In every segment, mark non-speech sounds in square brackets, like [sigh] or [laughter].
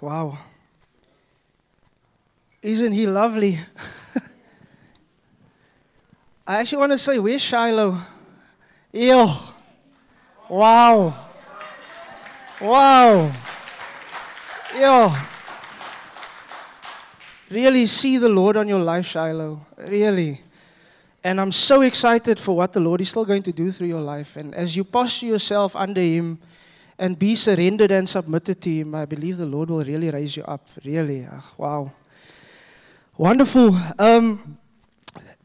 Wow. Isn't he lovely? [laughs] I actually want to say, where's Shiloh? Ew. Wow. Wow. Ew. Really see the Lord on your life, Shiloh. Really. And I'm so excited for what the Lord is still going to do through your life. And as you posture yourself under Him and be surrendered and submitted to Him, I believe the Lord will really raise you up. Really. Ah, wow. Wonderful. Um,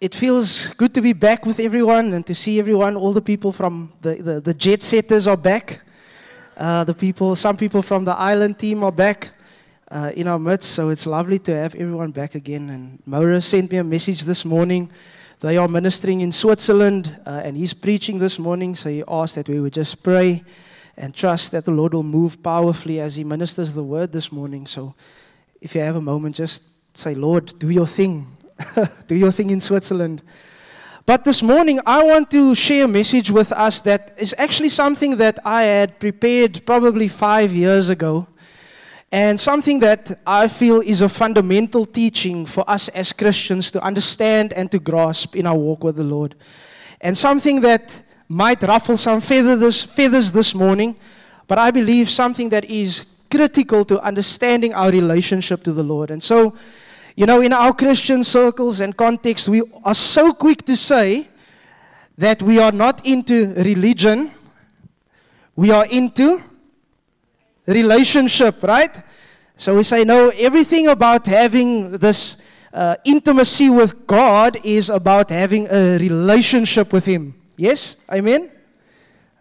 it feels good to be back with everyone and to see everyone. All the people from the, the, the jet setters are back. Uh, the people, some people from the island team are back uh, in our midst. So it's lovely to have everyone back again. And Maura sent me a message this morning. They are ministering in Switzerland, uh, and he's preaching this morning. So he asked that we would just pray and trust that the Lord will move powerfully as he ministers the word this morning. So if you have a moment, just say, Lord, do your thing. [laughs] do your thing in Switzerland. But this morning, I want to share a message with us that is actually something that I had prepared probably five years ago and something that I feel is a fundamental teaching for us as Christians to understand and to grasp in our walk with the Lord. And something that might ruffle some feathers, feathers this morning, but I believe something that is critical to understanding our relationship to the Lord. And so, you know, in our Christian circles and context, we are so quick to say that we are not into religion, we are into relationship, right? So we say, no, everything about having this uh, intimacy with God is about having a relationship with Him. Yes? Amen?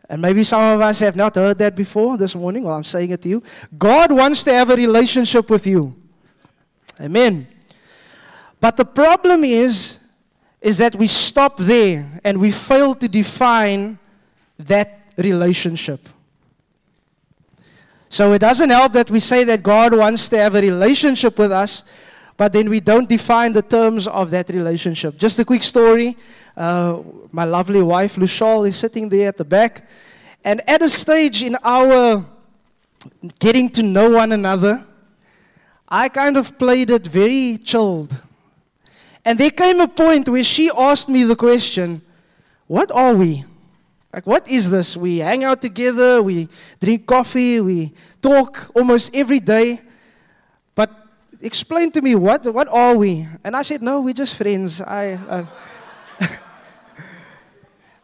And maybe some of us have not heard that before this morning. Well, I'm saying it to you. God wants to have a relationship with you. Amen. But the problem is, is that we stop there and we fail to define that relationship. So it doesn't help that we say that God wants to have a relationship with us, but then we don't define the terms of that relationship. Just a quick story. Uh, my lovely wife, Lushal, is sitting there at the back. And at a stage in our getting to know one another, I kind of played it very chilled. And there came a point where she asked me the question, What are we? Like, what is this? We hang out together, we drink coffee, we talk almost every day. Explain to me, what, what are we? And I said, no, we're just friends. I, uh, [laughs] uh,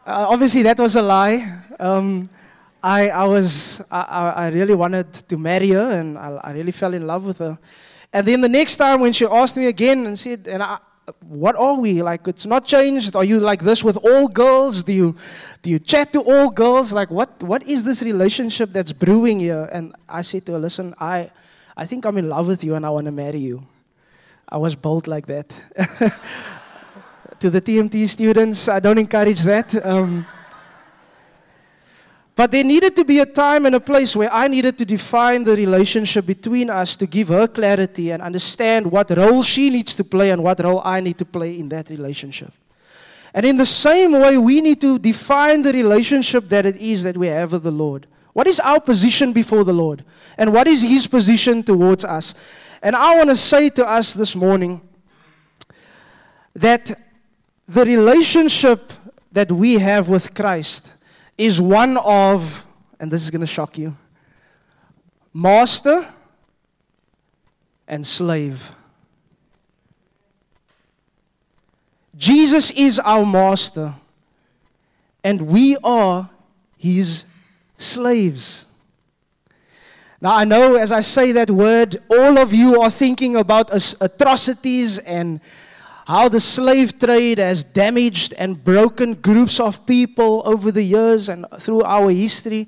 obviously, that was a lie. Um, I, I, was, I, I really wanted to marry her, and I, I really fell in love with her. And then the next time when she asked me again and said, and I, what are we? Like, it's not changed. Are you like this with all girls? Do you, do you chat to all girls? Like, what, what is this relationship that's brewing here? And I said to her, listen, I, I think I'm in love with you and I want to marry you. I was bold like that. [laughs] to the TMT students, I don't encourage that. Um, but there needed to be a time and a place where I needed to define the relationship between us to give her clarity and understand what role she needs to play and what role I need to play in that relationship. And in the same way, we need to define the relationship that it is that we have with the Lord. What is our position before the Lord? And what is His position towards us? And I want to say to us this morning that the relationship that we have with Christ is one of, and this is going to shock you, master and slave. Jesus is our master, and we are his slaves. Now, I know as I say that word, all of you are thinking about atrocities and how the slave trade has damaged and broken groups of people over the years and through our history.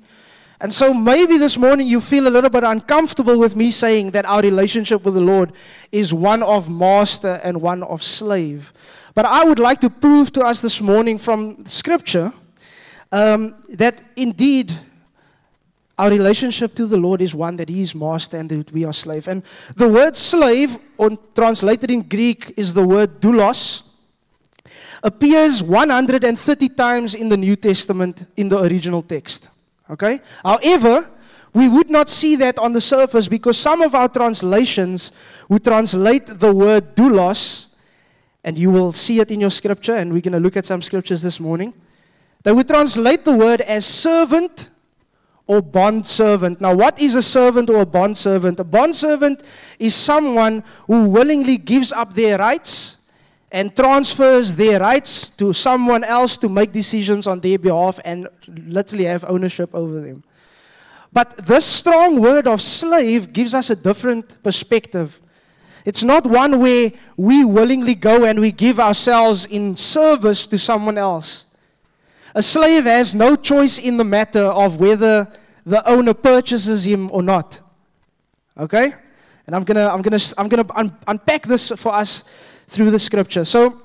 And so maybe this morning you feel a little bit uncomfortable with me saying that our relationship with the Lord is one of master and one of slave. But I would like to prove to us this morning from Scripture um, that indeed our relationship to the Lord is one that He is master and that we are slave. And the word slave, or translated in Greek, is the word doulos. Appears 130 times in the New Testament in the original text. Okay? However, we would not see that on the surface because some of our translations would translate the word doulos, and you will see it in your scripture, and we're going to look at some scriptures this morning. They would translate the word as servant or bond servant. Now, what is a servant or a bond servant? A bond servant is someone who willingly gives up their rights and transfers their rights to someone else to make decisions on their behalf and literally have ownership over them. But this strong word of slave gives us a different perspective. It's not one where we willingly go and we give ourselves in service to someone else. A slave has no choice in the matter of whether the owner purchases him or not. Okay? And I'm going to I'm to I'm to un- unpack this for us through the scripture. So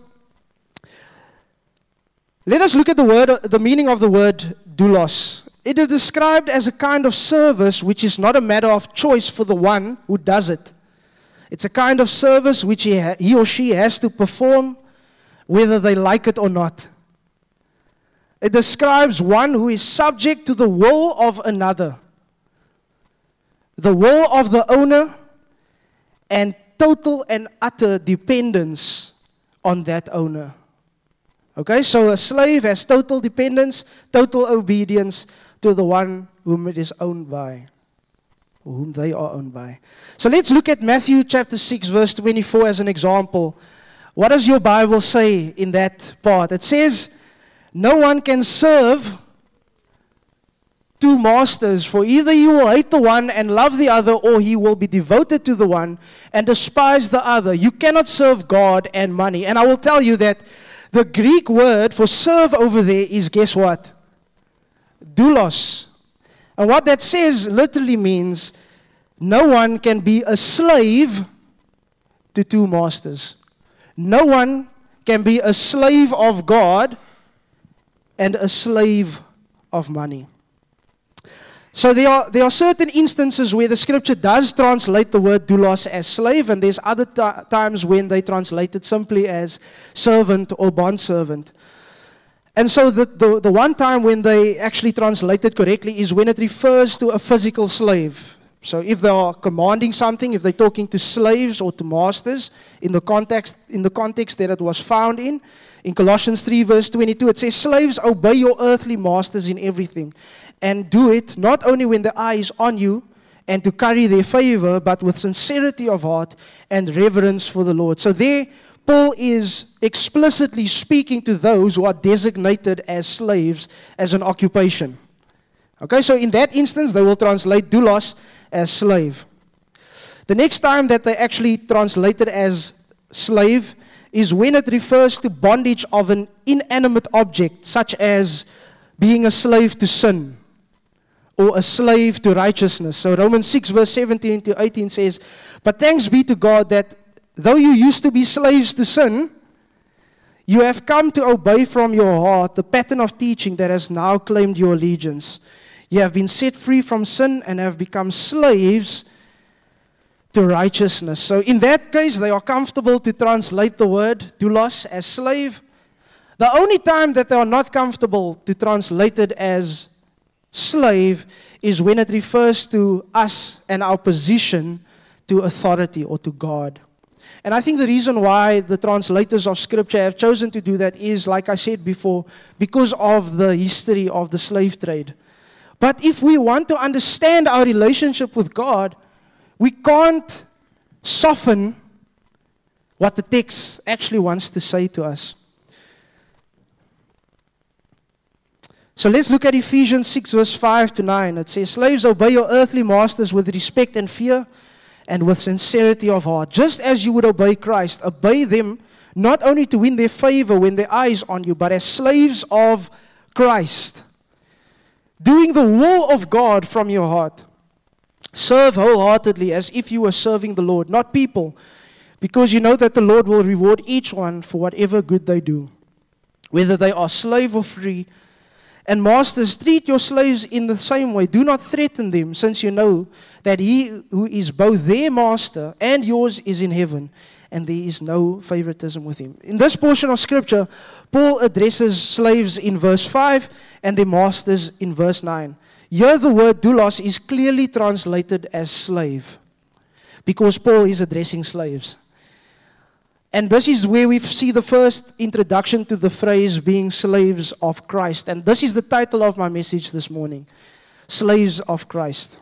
let us look at the word the meaning of the word doulos. It is described as a kind of service which is not a matter of choice for the one who does it. It's a kind of service which he, ha- he or she has to perform whether they like it or not. It describes one who is subject to the will of another, the will of the owner, and total and utter dependence on that owner. Okay, so a slave has total dependence, total obedience to the one whom it is owned by, whom they are owned by. So let's look at Matthew chapter 6, verse 24 as an example. What does your Bible say in that part? It says, No one can serve two masters, for either you will hate the one and love the other, or he will be devoted to the one and despise the other. You cannot serve God and money. And I will tell you that the Greek word for serve over there is guess what? Doulos. And what that says literally means no one can be a slave to two masters. No one can be a slave of God and a slave of money. So there are, there are certain instances where the scripture does translate the word doulos as slave, and there's other t- times when they translate it simply as servant or bondservant. And so the, the, the one time when they actually translate it correctly is when it refers to a physical slave. So if they are commanding something, if they're talking to slaves or to masters, in the context, in the context that it was found in, in Colossians 3, verse 22, it says, Slaves, obey your earthly masters in everything and do it not only when the eye is on you and to carry their favor, but with sincerity of heart and reverence for the Lord. So there, Paul is explicitly speaking to those who are designated as slaves as an occupation. Okay, so in that instance, they will translate doulos as slave. The next time that they actually translate it as slave is when it refers to bondage of an inanimate object, such as being a slave to sin or a slave to righteousness. So Romans 6, verse 17 to 18 says, But thanks be to God that though you used to be slaves to sin, you have come to obey from your heart the pattern of teaching that has now claimed your allegiance. You have been set free from sin and have become slaves to righteousness. So, in that case, they are comfortable to translate the word doulos as slave. The only time that they are not comfortable to translate it as slave is when it refers to us and our position to authority or to God. And I think the reason why the translators of Scripture have chosen to do that is, like I said before, because of the history of the slave trade. But if we want to understand our relationship with God, we can't soften what the text actually wants to say to us. So let's look at Ephesians 6, verse 5 to 9. It says, Slaves, obey your earthly masters with respect and fear and with sincerity of heart. Just as you would obey Christ, obey them not only to win their favor when their eyes on you, but as slaves of Christ, doing the will of God from your heart. Serve wholeheartedly as if you were serving the Lord, not people, because you know that the Lord will reward each one for whatever good they do, whether they are slave or free and masters, treat your slaves in the same way. Do not threaten them, since you know that he who is both their master and yours is in heaven, and there is no favoritism with him. In this portion of scripture, Paul addresses slaves in verse 5 and their masters in verse 9. Here, the word doulos is clearly translated as slave because Paul is addressing slaves. And this is where we see the first introduction to the phrase being slaves of Christ. And this is the title of my message this morning Slaves of Christ.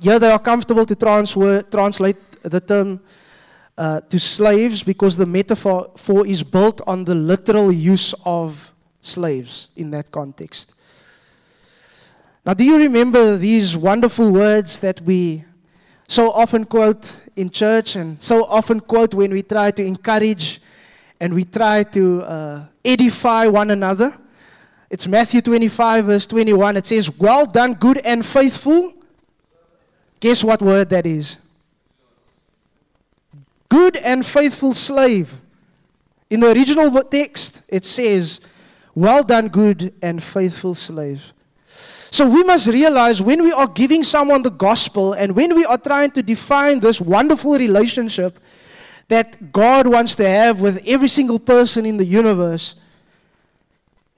Here they are comfortable to translate the term uh, to slaves because the metaphor is built on the literal use of slaves in that context. Now, do you remember these wonderful words that we so often quote in church and so often quote when we try to encourage and we try to uh, edify one another? It's Matthew 25, verse 21. It says, Well done, good and faithful. Guess what word that is? Good and faithful slave. In the original text, it says, Well done, good and faithful slave. So we must realize when we are giving someone the gospel and when we are trying to define this wonderful relationship that God wants to have with every single person in the universe,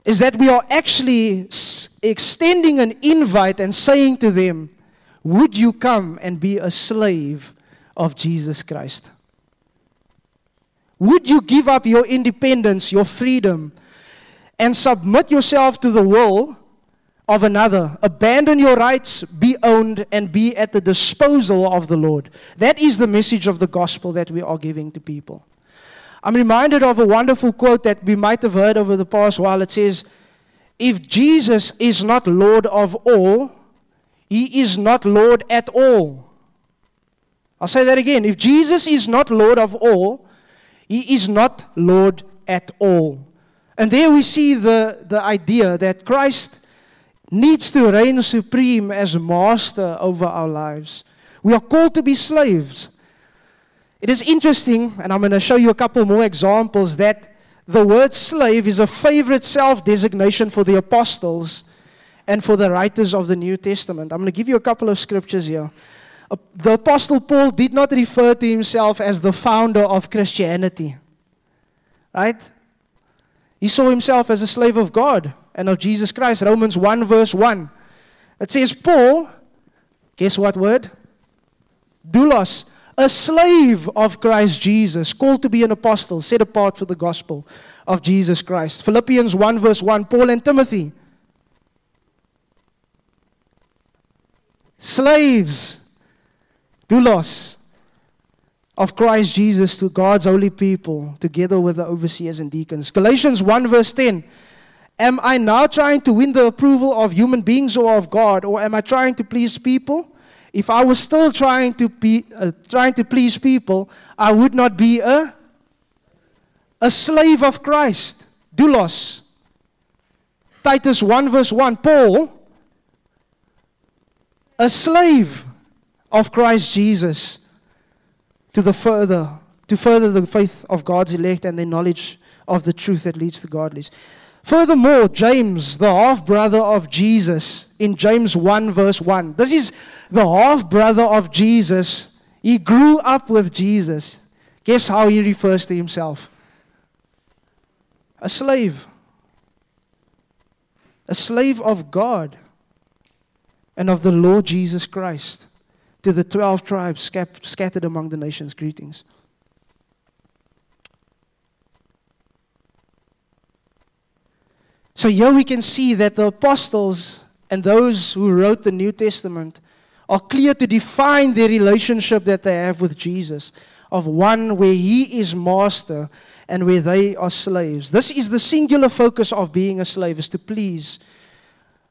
is that we are actually extending an invite and saying to them, Would you come and be a slave of Jesus Christ? Would you give up your independence, your freedom, and submit yourself to the will of another. Abandon your rights, be owned, and be at the disposal of the Lord. That is the message of the gospel that we are giving to people. I'm reminded of a wonderful quote that we might have heard over the past while. It says, If Jesus is not Lord of all, he is not Lord at all. I'll say that again. If Jesus is not Lord of all, he is not Lord at all. And there we see the, the idea that Christ needs to reign supreme as master over our lives. We are called to be slaves. It is interesting, and I'm going to show you a couple more examples, that the word slave is a favorite self designation for the apostles and for the writers of the New Testament. I'm going to give you a couple of scriptures here. The apostle Paul did not refer to himself as the founder of Christianity, right? He saw himself as a slave of God and of Jesus Christ. Romans 1, verse 1. It says, Paul, guess what word? Doulos, a slave of Christ Jesus, called to be an apostle, set apart for the gospel of Jesus Christ. Philippians 1, verse 1, Paul and Timothy. Slaves, doulos, of Christ Jesus to God's holy people, together with the overseers and deacons. Galatians 1, verse 10. Am I now trying to win the approval of human beings or of God, or am I trying to please people? If I was still trying to, be, uh, trying to please people, I would not be a, a slave of Christ. Doulos. Titus 1, verse 1. Paul, a slave of Christ Jesus to the further to further the faith of God's elect and their knowledge of the truth that leads to godliness. Furthermore, James, the half brother of Jesus, in James 1, verse 1, this is the half brother of Jesus. He grew up with Jesus. Guess how he refers to himself? A slave. A slave of God and of the Lord Jesus Christ. To the 12 tribes scattered among the nations, greetings. So here we can see that the apostles and those who wrote the New Testament are clear to define their relationship that they have with Jesus, of one where he is master and where they are slaves. This is the singular focus of being a slave, is to please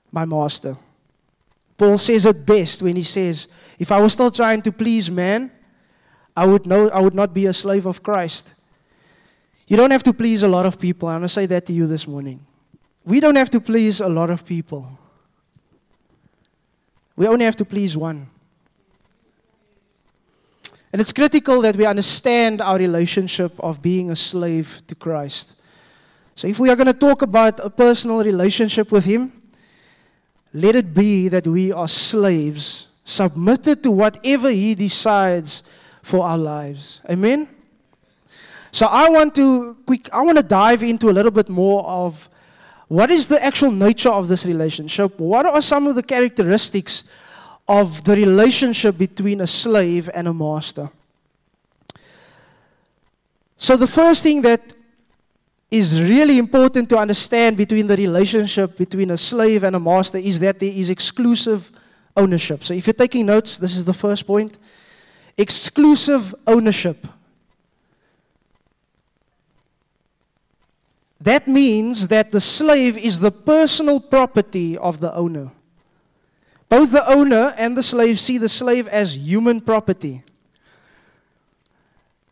my master. Paul says it best when he says, If I was still trying to please man, I would, know, I would not be a slave of Christ. You don't have to please a lot of people. I'm going to say that to you this morning. We don't have to please a lot of people. We only have to please one. And it's critical that we understand our relationship of being a slave to Christ. So, if we are going to talk about a personal relationship with Him, let it be that we are slaves, submitted to whatever He decides for our lives. Amen? So, I want to quick, I want to dive into a little bit more of What is the actual nature of this relationship? What are some of the characteristics of the relationship between a slave and a master? So, the first thing that is really important to understand between the relationship between a slave and a master is that there is exclusive ownership. So, if you're taking notes, this is the first point exclusive ownership. That means that the slave is the personal property of the owner. Both the owner and the slave see the slave as human property.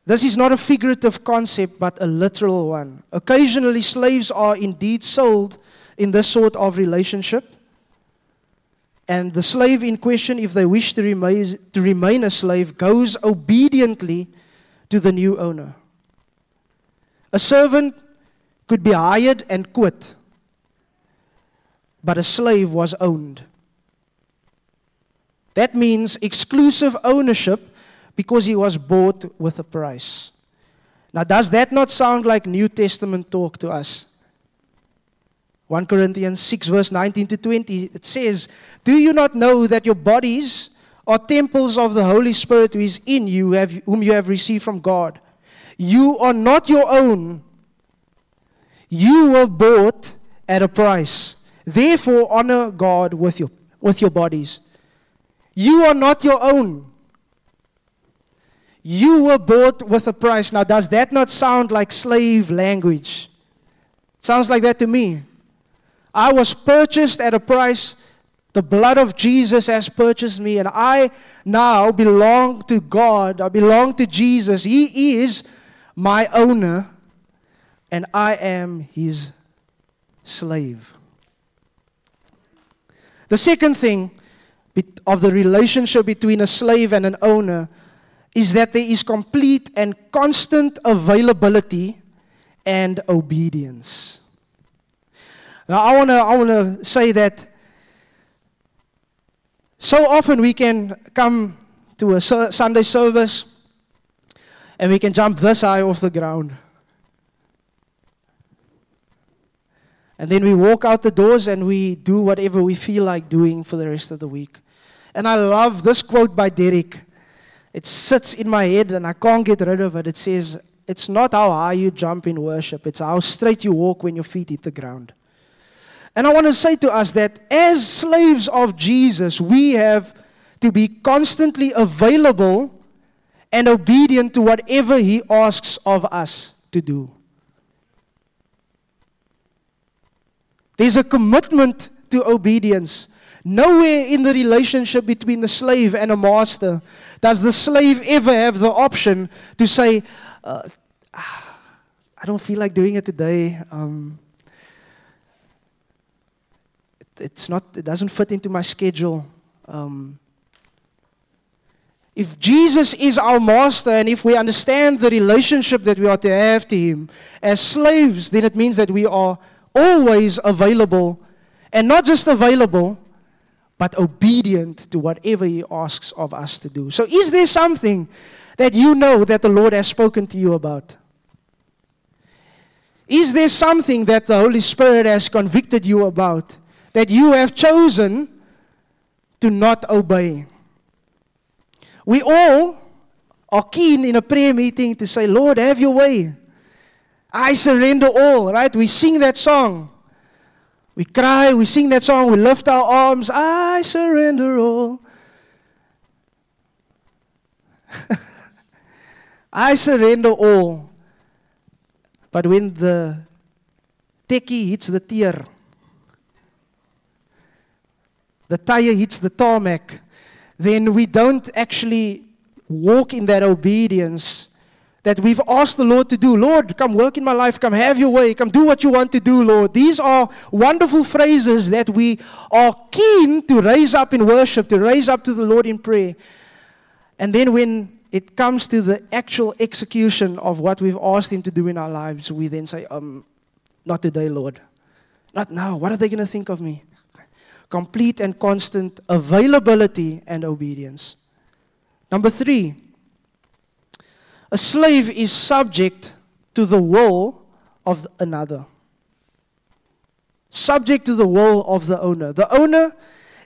This is not a figurative concept, but a literal one. Occasionally, slaves are indeed sold in this sort of relationship. And the slave in question, if they wish to remain, to remain a slave, goes obediently to the new owner. A servant could be hired and quit, but a slave was owned. That means exclusive ownership because he was bought with a price. Now, does that not sound like New Testament talk to us? 1 Corinthians 6, verse 19 to 20, it says, Do you not know that your bodies are temples of the Holy Spirit who is in you, whom you have received from God? You are not your own you were bought at a price. Therefore, honor God with your, with your bodies. You are not your own. You were bought with a price. Now, does that not sound like slave language? Sounds like that to me. I was purchased at a price. The blood of Jesus has purchased me, and I now belong to God. I belong to Jesus. He is my owner and I am his slave. The second thing of the relationship between a slave and an owner is that there is complete and constant availability and obedience. Now, I want to I wanna say that so often we can come to a Sunday service and we can jump this high off the ground. And then we walk out the doors and we do whatever we feel like doing for the rest of the week. And I love this quote by Derek. It sits in my head and I can't get rid of it. It says, It's not how high you jump in worship, it's how straight you walk when your feet hit the ground. And I want to say to us that as slaves of Jesus, we have to be constantly available and obedient to whatever He asks of us to do. There's a commitment to obedience. Nowhere in the relationship between the slave and a master does the slave ever have the option to say, uh, I don't feel like doing it today. Um, it, it's not, it doesn't fit into my schedule. Um, if Jesus is our master and if we understand the relationship that we are to have to him as slaves, then it means that we are always available, and not just available, but obedient to whatever He asks of us to do. So, is there something that you know that the Lord has spoken to you about? Is there something that the Holy Spirit has convicted you about that you have chosen to not obey? We all are keen in a prayer meeting to say, Lord, have your way. I surrender all, right? We sing that song. We cry, we sing that song, we lift our arms. I surrender all. [laughs] I surrender all. But when the tekkie hits the teer, the tire hits the tarmac, then we don't actually walk in that obedience that we've asked the Lord to do. Lord, come work in my life, come have your way, come do what you want to do, Lord. These are wonderful phrases that we are keen to raise up in worship, to raise up to the Lord in prayer. And then when it comes to the actual execution of what we've asked Him to do in our lives, we then say, um, Not today, Lord. Not now. What are they going to think of me? Complete and constant availability and obedience. Number three, a slave is subject to the will of another. subject to the will of the owner. The owner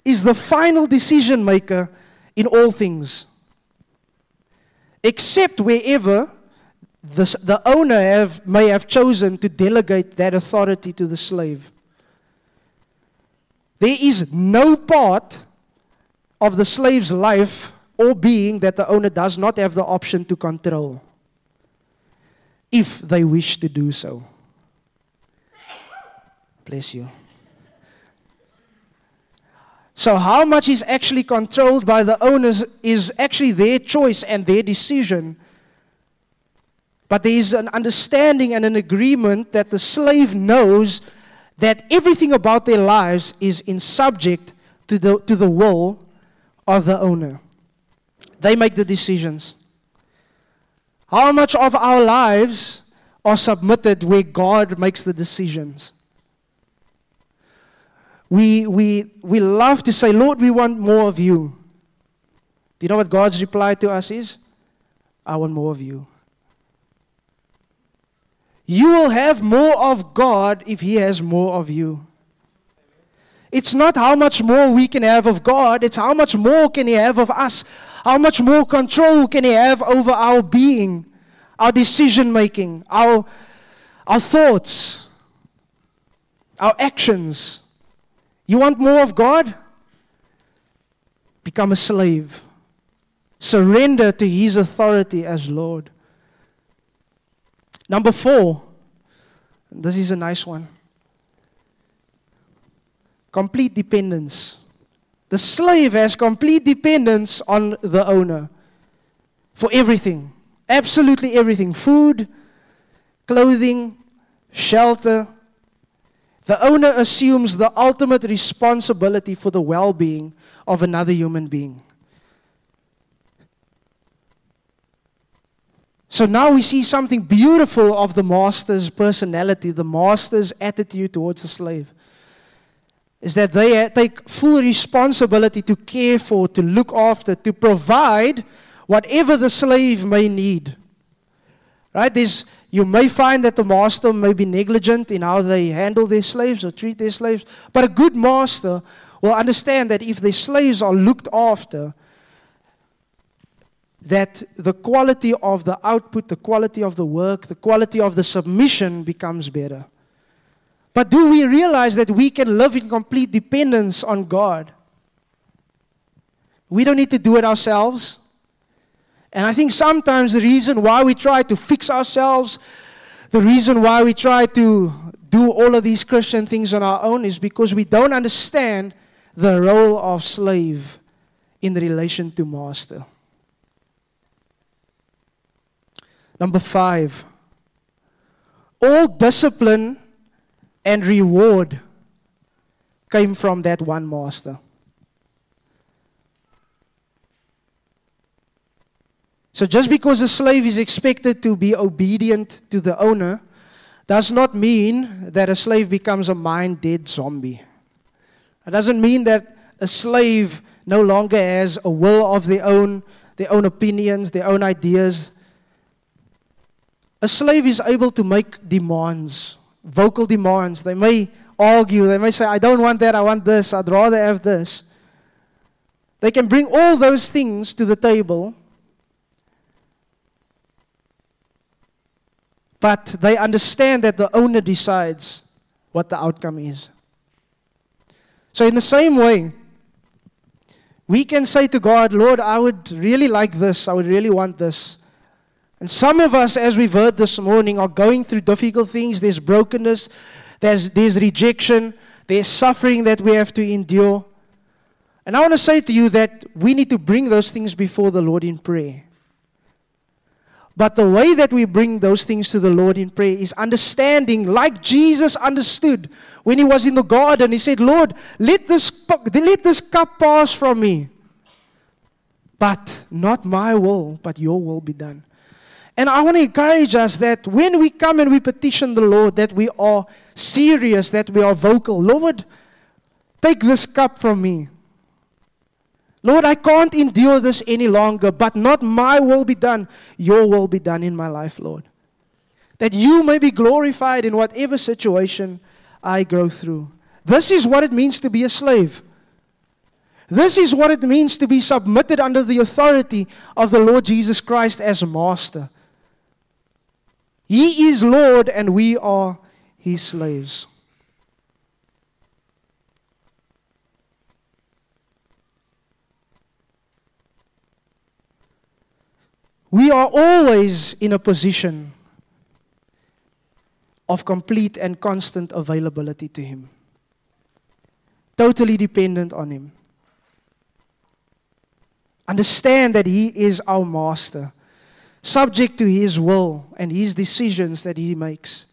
is the final decision maker in all things, except wherever the, the owner have, may have chosen to delegate that authority to the slave. There is no part of the slave's life or being that the owner does not have the option to control if they wish to do so. Bless you. So, how much is actually controlled by the owners is actually their choice and their decision. But there is an understanding and an agreement that the slave knows that everything about their lives is in subject to the, to the will of the owner. They make the decisions. How much of our lives are submitted where God makes the decisions? We, we, we love to say, Lord, we want more of you. Do you know what God's reply to us is? I want more of you. You will have more of God if He has more of you. It's not how much more we can have of God, it's how much more can He have of us. How much more control can He have over our being, our decision making, our, our thoughts, our actions. You want more of God? Become a slave. Surrender to His authority as Lord. Number four, this is a nice one complete dependence. The slave has complete dependence on the owner for everything, absolutely everything food, clothing, shelter. The owner assumes the ultimate responsibility for the well being of another human being. So now we see something beautiful of the master's personality, the master's attitude towards the slave. Is that they uh, take full responsibility to care for, to look after, to provide whatever the slave may need. Right? There's, you may find that the master may be negligent in how they handle their slaves or treat their slaves, but a good master will understand that if their slaves are looked after, that the quality of the output, the quality of the work, the quality of the submission becomes better. But do we realize that we can live in complete dependence on God? We don't need to do it ourselves. And I think sometimes the reason why we try to fix ourselves, the reason why we try to do all of these Christian things on our own is because we don't understand the role of slave in relation to master. Number five, all discipline and reward came from that one master. So, just because a slave is expected to be obedient to the owner, does not mean that a slave becomes a mind dead zombie. It doesn't mean that a slave no longer has a will of their own, their own opinions, their own ideas, a slave is able to make demands, vocal demands. They may argue, they may say, I don't want that, I want this, I'd rather have this. They can bring all those things to the table, but they understand that the owner decides what the outcome is. So, in the same way, we can say to God, Lord, I would really like this, I would really want this. And some of us, as we've heard this morning, are going through difficult things. There's brokenness, there's, there's rejection, there's suffering that we have to endure. And I want to say to you that we need to bring those things before the Lord in prayer. But the way that we bring those things to the Lord in prayer is understanding, like Jesus understood when he was in the garden. He said, Lord, let this, let this cup pass from me. But not my will, but your will be done. And I want to encourage us that when we come and we petition the Lord, that we are serious, that we are vocal. Lord, take this cup from me. Lord, I can't endure this any longer, but not my will be done, your will be done in my life, Lord. That you may be glorified in whatever situation I go through. This is what it means to be a slave. This is what it means to be submitted under the authority of the Lord Jesus Christ as master. He is Lord and we are his slaves. We are always in a position of complete and constant availability to Him, totally dependent on Him. Understand that He is our master, subject to His will and His decisions that He makes.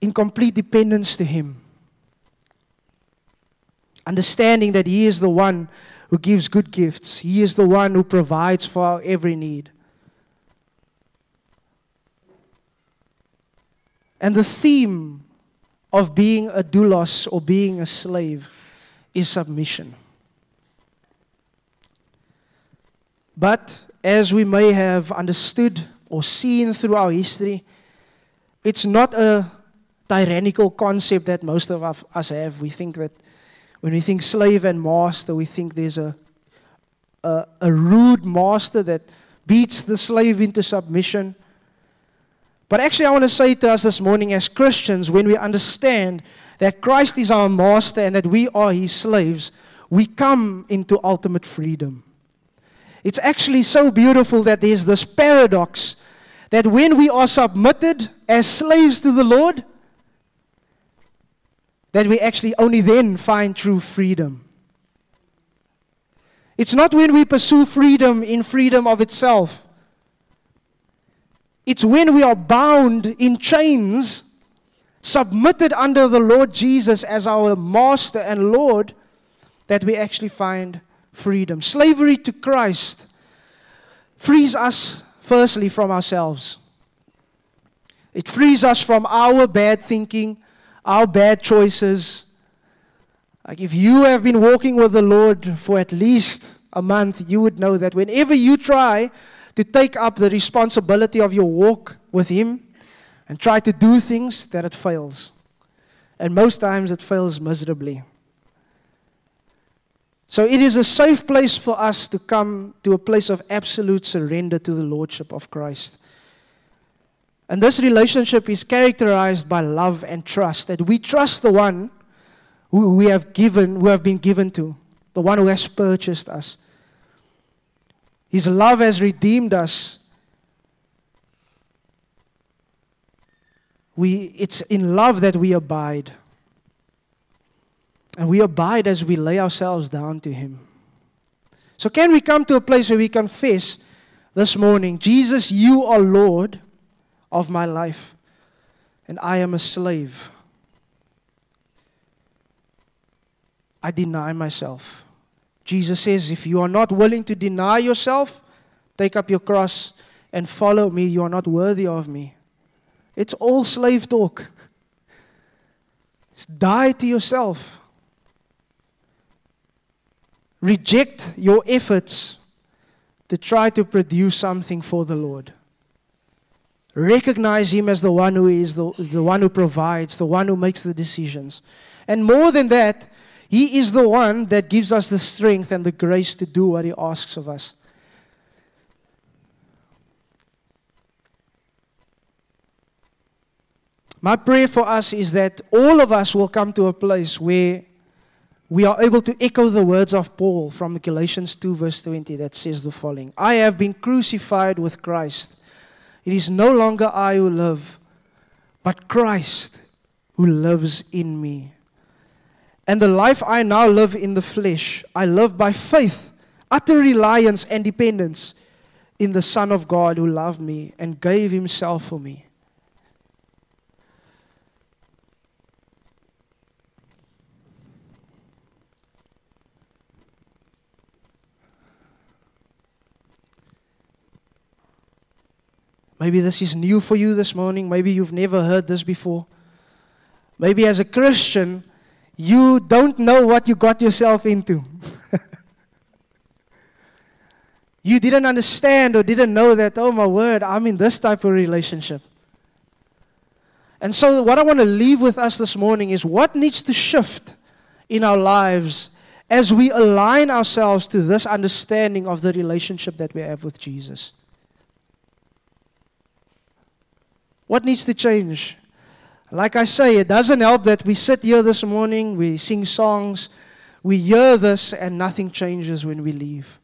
In complete dependence to Him. Understanding that He is the one who gives good gifts, He is the one who provides for our every need. And the theme of being a doulos or being a slave is submission. But as we may have understood or seen through our history, it's not a tyrannical concept that most of us have. We think that when we think slave and master, we think there's a, a, a rude master that beats the slave into submission. But actually, I want to say to us this morning as Christians, when we understand that Christ is our master and that we are his slaves, we come into ultimate freedom. It's actually so beautiful that there's this paradox that when we are submitted as slaves to the Lord, that we actually only then find true freedom. It's not when we pursue freedom in freedom of itself. It's when we are bound in chains, submitted under the Lord Jesus as our master and Lord, that we actually find freedom. Slavery to Christ frees us, firstly, from ourselves. It frees us from our bad thinking, our bad choices. Like if you have been walking with the Lord for at least a month, you would know that whenever you try to take up the responsibility of your walk with Him and try to do things, that it fails. And most times it fails miserably. So it is a safe place for us to come to a place of absolute surrender to the Lordship of Christ. And this relationship is characterized by love and trust, that we trust the one who we have given, who have been given to, the one who has purchased us. His love has redeemed us. We, it's in love that we abide. And we abide as we lay ourselves down to Him. So, can we come to a place where we confess this morning, Jesus, you are Lord of my life, and I am a slave? I deny myself. Jesus says, If you are not willing to deny yourself, take up your cross and follow me, you are not worthy of me. It's all slave talk. It's die to yourself. Reject your efforts to try to produce something for the Lord. Recognize Him as the one who is, the, the one who provides, the one who makes the decisions. And more than that, he is the one that gives us the strength and the grace to do what He asks of us. My prayer for us is that all of us will come to a place where we are able to echo the words of Paul from Galatians 2, verse 20, that says the following I have been crucified with Christ. It is no longer I who live, but Christ who lives in me. And the life I now live in the flesh, I live by faith, utter reliance and dependence in the Son of God who loved me and gave himself for me. Maybe this is new for you this morning. Maybe you've never heard this before. Maybe as a Christian, you don't know what you got yourself into. [laughs] you didn't understand or didn't know that, oh my word, I'm in this type of relationship. And so, what I want to leave with us this morning is what needs to shift in our lives as we align ourselves to this understanding of the relationship that we have with Jesus. What needs to change? Like I say, it doesn't help that we sit here this morning, we sing songs, we hear this, and nothing changes when we leave.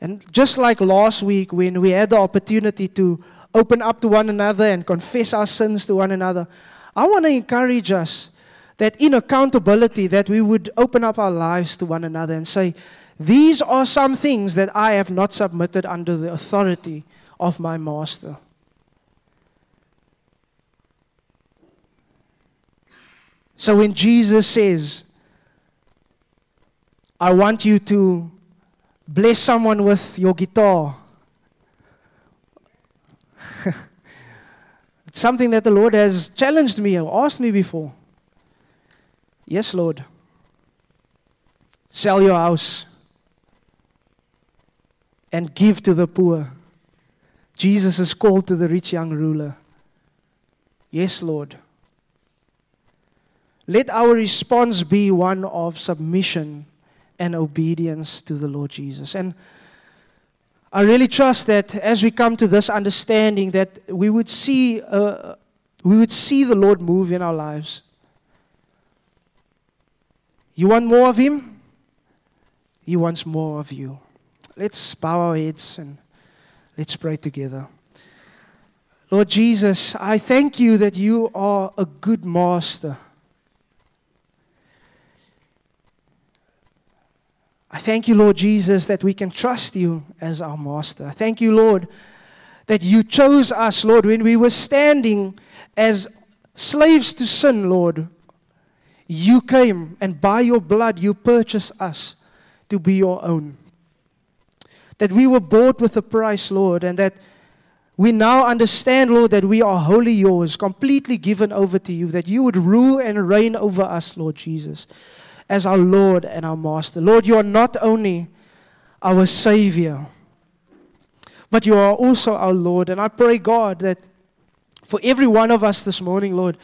And just like last week, when we had the opportunity to open up to one another and confess our sins to one another, I want to encourage us that in accountability that we would open up our lives to one another and say these are some things that I have not submitted under the authority of my master. So when Jesus says, I want you to bless someone with your guitar, [laughs] it's something that the Lord has challenged me or asked me before. Yes, Lord. Sell your house and give to the poor. Jesus is called to the rich young ruler. Yes, Lord. Let our response be one of submission and obedience to the Lord Jesus. And I really trust that as we come to this understanding that we would see uh, we would see the Lord move in our lives. You want more of him? He wants more of you. Let's bow our heads and let's pray together. Lord Jesus, I thank you that you are a good master. I thank you, Lord Jesus, that we can trust you as our master. I thank you, Lord, that you chose us, Lord, when we were standing as slaves to sin, Lord. You came and by your blood you purchased us to be your own. That we were bought with a price, Lord, and that we now understand, Lord, that we are wholly yours, completely given over to you, that you would rule and reign over us, Lord Jesus as our Lord and our Master. Lord, you are not only our Savior, but you are also our Lord. And I pray, God, that for every one of us this morning, Lord,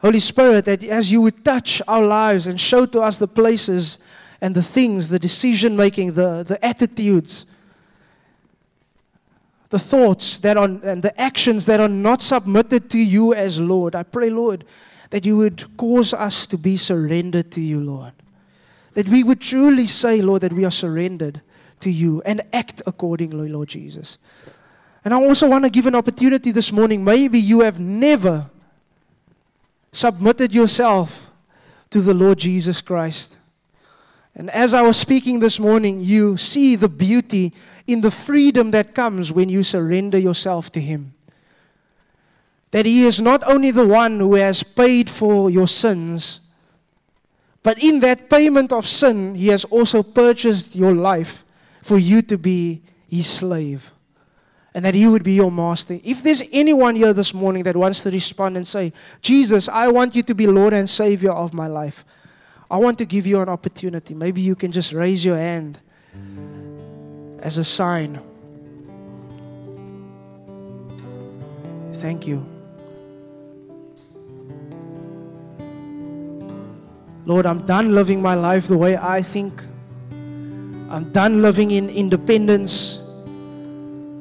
Holy Spirit, that as you would touch our lives and show to us the places and the things, the decision making, the, the attitudes, the thoughts that are, and the actions that are not submitted to you as Lord. I pray, Lord, that you would cause us to be surrendered to you, Lord. That we would truly say, Lord, that we are surrendered to you and act accordingly, Lord Jesus. And I also want to give an opportunity this morning. Maybe you have never submitted yourself to the Lord Jesus Christ. And as I was speaking this morning, you see the beauty in the freedom that comes when you surrender yourself to Him that He is not only the one who has paid for your sins, but in that payment of sin, He has also purchased your life for you to be His slave and that He would be your master. If there's anyone here this morning that wants to respond and say, Jesus, I want you to be Lord and Savior of my life, I want to give you an opportunity. Maybe you can just raise your hand as a sign. Thank you. Lord, I'm done living my life the way I think. I'm done living in independence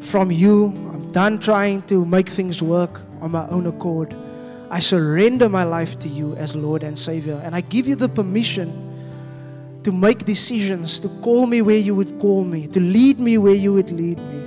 from you. I'm done trying to make things work on my own accord. I surrender my life to you as Lord and Savior. And I give you the permission to make decisions, to call me where you would call me, to lead me where you would lead me.